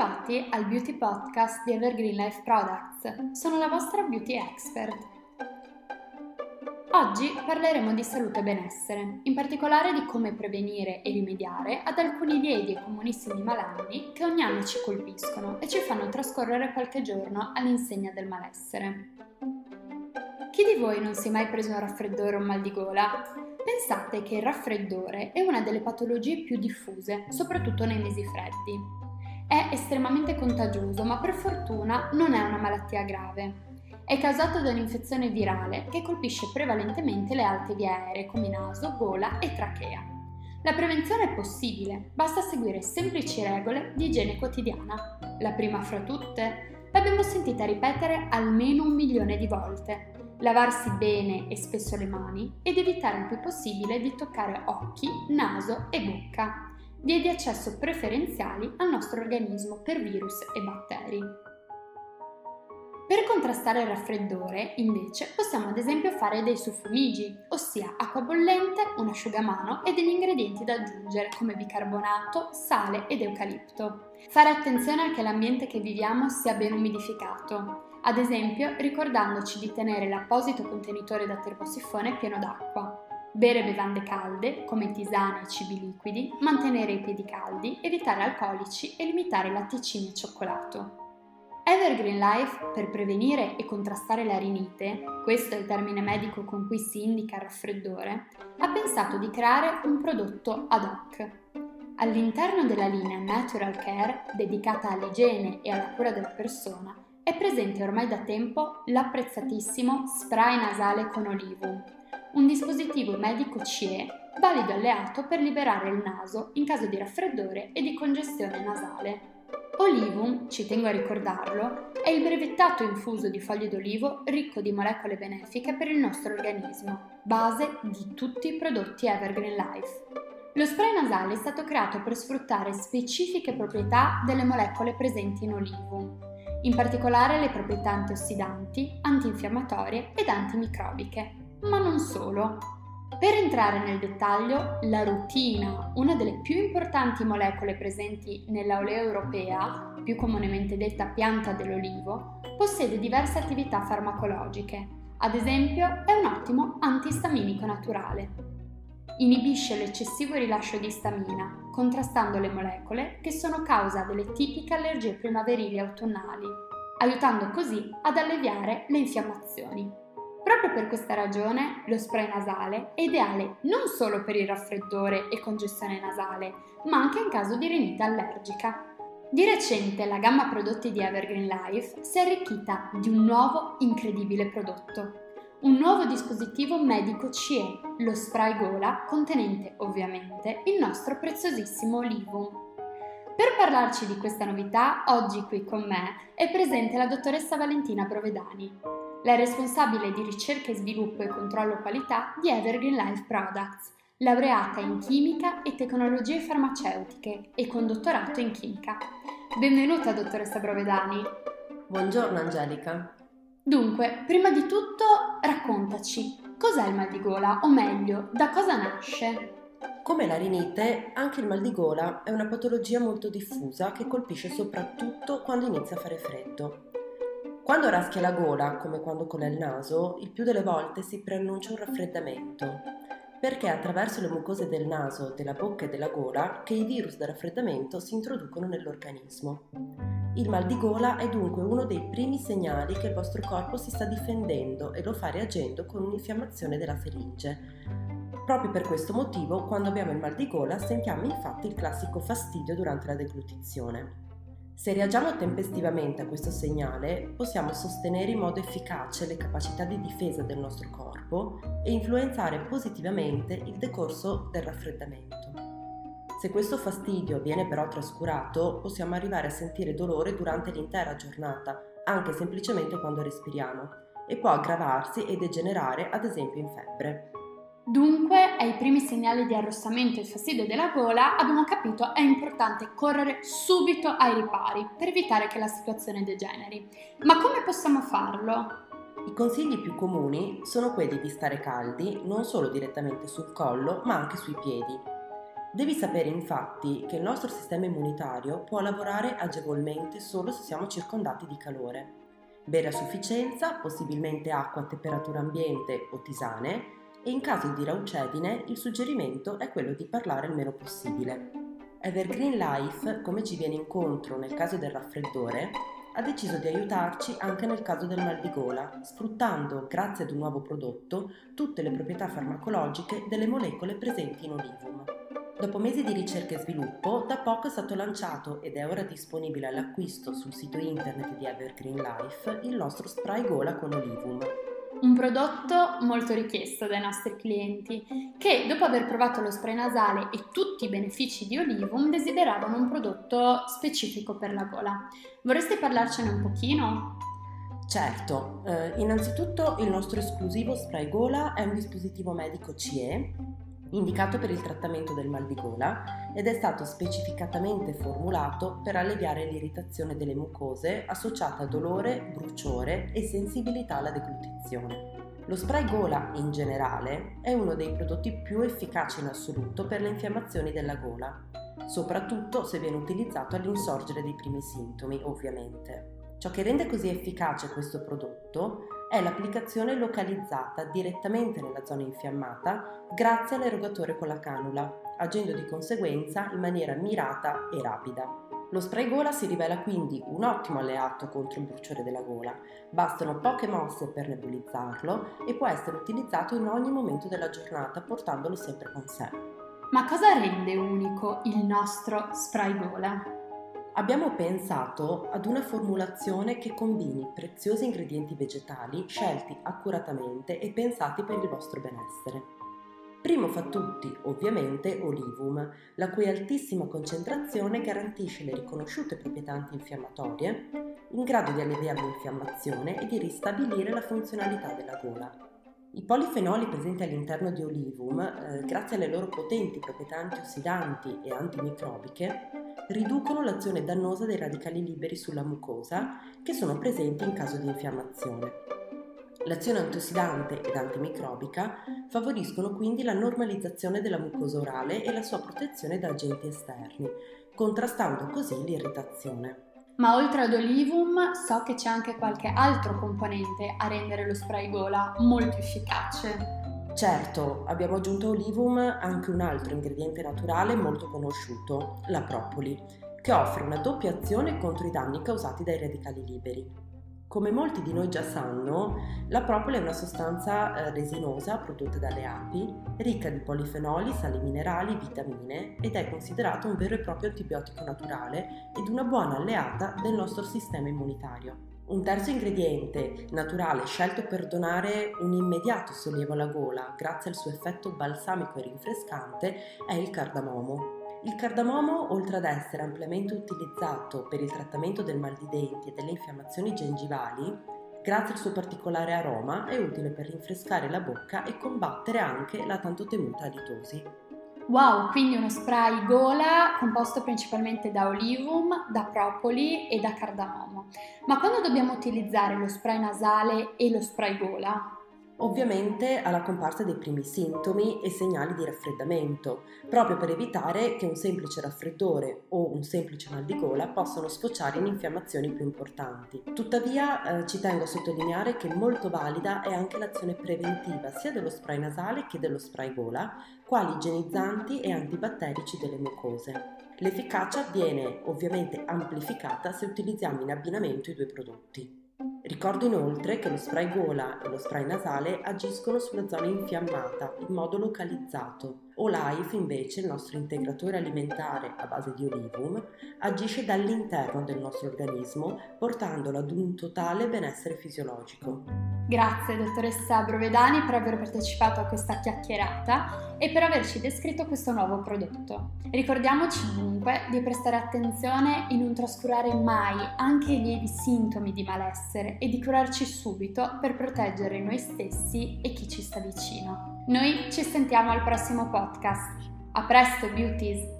Bentrovati al Beauty Podcast di Evergreen Life Products. Sono la vostra beauty expert. Oggi parleremo di salute e benessere, in particolare di come prevenire e rimediare ad alcuni lievi e comunissimi malanni che ogni anno ci colpiscono e ci fanno trascorrere qualche giorno all'insegna del malessere. Chi di voi non si è mai preso un raffreddore o un mal di gola? Pensate che il raffreddore è una delle patologie più diffuse, soprattutto nei mesi freddi. Estremamente contagioso, ma per fortuna non è una malattia grave. È causato da un'infezione virale che colpisce prevalentemente le alte vie aeree come naso, gola e trachea. La prevenzione è possibile, basta seguire semplici regole di igiene quotidiana. La prima fra tutte, l'abbiamo sentita ripetere almeno un milione di volte lavarsi bene e spesso le mani ed evitare il più possibile di toccare occhi, naso e bocca, vie di accesso preferenziali al nostro organismo per virus e batteri. Per contrastare il raffreddore, invece, possiamo ad esempio fare dei suffumigi, ossia acqua bollente, un asciugamano e degli ingredienti da aggiungere come bicarbonato, sale ed eucalipto. Fare attenzione a che l'ambiente che viviamo sia ben umidificato, ad esempio ricordandoci di tenere l'apposito contenitore da termosifone pieno d'acqua, bere bevande calde come tisane e cibi liquidi, mantenere i piedi caldi, evitare alcolici e limitare latticini e cioccolato. Evergreen Life, per prevenire e contrastare la rinite, questo è il termine medico con cui si indica il raffreddore, ha pensato di creare un prodotto ad hoc. All'interno della linea Natural Care, dedicata all'igiene e alla cura della persona, è presente ormai da tempo l'apprezzatissimo spray nasale con Olivum, un dispositivo medico CE valido alleato per liberare il naso in caso di raffreddore e di congestione nasale. Olivum, ci tengo a ricordarlo, è il brevettato infuso di foglie d'olivo ricco di molecole benefiche per il nostro organismo, base di tutti i prodotti Evergreen Life. Lo spray nasale è stato creato per sfruttare specifiche proprietà delle molecole presenti in Olivum in particolare le proprietà antiossidanti, antinfiammatorie ed antimicrobiche, ma non solo. Per entrare nel dettaglio, la rutina, una delle più importanti molecole presenti nella olea europea, più comunemente detta pianta dell'olivo, possiede diverse attività farmacologiche. Ad esempio, è un ottimo antistaminico naturale. Inibisce l'eccessivo rilascio di istamina, contrastando le molecole che sono causa delle tipiche allergie primaverili autunnali, aiutando così ad alleviare le infiammazioni. Proprio per questa ragione lo spray nasale è ideale non solo per il raffreddore e congestione nasale, ma anche in caso di rinite allergica. Di recente la gamma prodotti di Evergreen Life si è arricchita di un nuovo incredibile prodotto, un nuovo dispositivo medico CE, lo spray gola contenente ovviamente il nostro preziosissimo Olivum. Per parlarci di questa novità, oggi qui con me è presente la dottoressa Valentina Provedani, la responsabile di ricerca e sviluppo e controllo qualità di Evergreen Life Products, laureata in chimica e tecnologie farmaceutiche e con dottorato in chimica. Benvenuta dottoressa Provedani. Buongiorno Angelica. Dunque, prima di tutto raccontaci, cos'è il mal di gola o meglio, da cosa nasce? Come la rinite, anche il mal di gola è una patologia molto diffusa che colpisce soprattutto quando inizia a fare freddo. Quando raschia la gola, come quando cola il naso, il più delle volte si preannuncia un raffreddamento, perché è attraverso le mucose del naso, della bocca e della gola che i virus da raffreddamento si introducono nell'organismo. Il mal di gola è dunque uno dei primi segnali che il vostro corpo si sta difendendo e lo fa reagendo con un'infiammazione della faringe. Proprio per questo motivo, quando abbiamo il mal di gola, sentiamo infatti il classico fastidio durante la deglutizione. Se reagiamo tempestivamente a questo segnale, possiamo sostenere in modo efficace le capacità di difesa del nostro corpo e influenzare positivamente il decorso del raffreddamento. Se questo fastidio viene però trascurato, possiamo arrivare a sentire dolore durante l'intera giornata, anche semplicemente quando respiriamo, e può aggravarsi e degenerare ad esempio in febbre. Dunque, ai primi segnali di arrossamento e fastidio della gola, abbiamo capito è importante correre subito ai ripari per evitare che la situazione degeneri. Ma come possiamo farlo? I consigli più comuni sono quelli di stare caldi non solo direttamente sul collo, ma anche sui piedi, Devi sapere infatti che il nostro sistema immunitario può lavorare agevolmente solo se siamo circondati di calore. Bere a sufficienza, possibilmente acqua a temperatura ambiente o tisane, e in caso di raucedine il suggerimento è quello di parlare il meno possibile. Evergreen Life, come ci viene incontro nel caso del raffreddore, ha deciso di aiutarci anche nel caso del mal di gola, sfruttando, grazie ad un nuovo prodotto, tutte le proprietà farmacologiche delle molecole presenti in Olivum. Dopo mesi di ricerca e sviluppo, da poco è stato lanciato ed è ora disponibile all'acquisto sul sito internet di Evergreen Life il nostro spray gola con Olivum, un prodotto molto richiesto dai nostri clienti che dopo aver provato lo spray nasale e tutti i benefici di Olivum desideravano un prodotto specifico per la gola. Vorresti parlarcene un pochino? Certo, eh, innanzitutto il nostro esclusivo spray gola è un dispositivo medico CE indicato per il trattamento del mal di gola ed è stato specificatamente formulato per alleviare l'irritazione delle mucose associata a dolore, bruciore e sensibilità alla deglutizione. Lo spray gola in generale è uno dei prodotti più efficaci in assoluto per le infiammazioni della gola, soprattutto se viene utilizzato all'insorgere dei primi sintomi, ovviamente. Ciò che rende così efficace questo prodotto è l'applicazione localizzata direttamente nella zona infiammata grazie all'erogatore con la canula, agendo di conseguenza in maniera mirata e rapida. Lo spray gola si rivela quindi un ottimo alleato contro il bruciore della gola, bastano poche mosse per nebulizzarlo e può essere utilizzato in ogni momento della giornata portandolo sempre con sé. Ma cosa rende unico il nostro spray gola? Abbiamo pensato ad una formulazione che combini preziosi ingredienti vegetali scelti accuratamente e pensati per il vostro benessere. Primo fra tutti, ovviamente, Olivum, la cui altissima concentrazione garantisce le riconosciute proprietà antinfiammatorie, in grado di alleviare l'infiammazione e di ristabilire la funzionalità della gola. I polifenoli presenti all'interno di Olivum, eh, grazie alle loro potenti proprietà antiossidanti e antimicrobiche, riducono l'azione dannosa dei radicali liberi sulla mucosa che sono presenti in caso di infiammazione. L'azione antiossidante ed antimicrobica favoriscono quindi la normalizzazione della mucosa orale e la sua protezione da agenti esterni, contrastando così l'irritazione. Ma oltre ad Olivum so che c'è anche qualche altro componente a rendere lo spray gola molto efficace. Certo, abbiamo aggiunto a Olivum anche un altro ingrediente naturale molto conosciuto, la propoli, che offre una doppia azione contro i danni causati dai radicali liberi. Come molti di noi già sanno, la propola è una sostanza eh, resinosa prodotta dalle api, ricca di polifenoli, sali minerali, vitamine ed è considerata un vero e proprio antibiotico naturale ed una buona alleata del nostro sistema immunitario. Un terzo ingrediente naturale scelto per donare un immediato sollievo alla gola grazie al suo effetto balsamico e rinfrescante è il cardamomo. Il cardamomo, oltre ad essere ampiamente utilizzato per il trattamento del mal di denti e delle infiammazioni gengivali, grazie al suo particolare aroma è utile per rinfrescare la bocca e combattere anche la tanto temuta alitosi. Wow, quindi uno spray gola composto principalmente da olivum, da propoli e da cardamomo. Ma quando dobbiamo utilizzare lo spray nasale e lo spray gola? Ovviamente alla comparsa dei primi sintomi e segnali di raffreddamento, proprio per evitare che un semplice raffreddore o un semplice mal di gola possano sfociare in infiammazioni più importanti. Tuttavia eh, ci tengo a sottolineare che molto valida è anche l'azione preventiva sia dello spray nasale che dello spray gola, quali igienizzanti e antibatterici delle mucose. L'efficacia viene ovviamente amplificata se utilizziamo in abbinamento i due prodotti. Ricordo inoltre che lo spray gola e lo spray nasale agiscono sulla zona infiammata in modo localizzato. Olife, invece, il nostro integratore alimentare a base di olivum, agisce dall'interno del nostro organismo, portandolo ad un totale benessere fisiologico. Grazie dottoressa Brovedani per aver partecipato a questa chiacchierata e per averci descritto questo nuovo prodotto. Ricordiamoci dunque di prestare attenzione e non trascurare mai anche i lievi sintomi di malessere e di curarci subito per proteggere noi stessi e chi ci sta vicino. Noi ci sentiamo al prossimo podcast. A presto, beauties!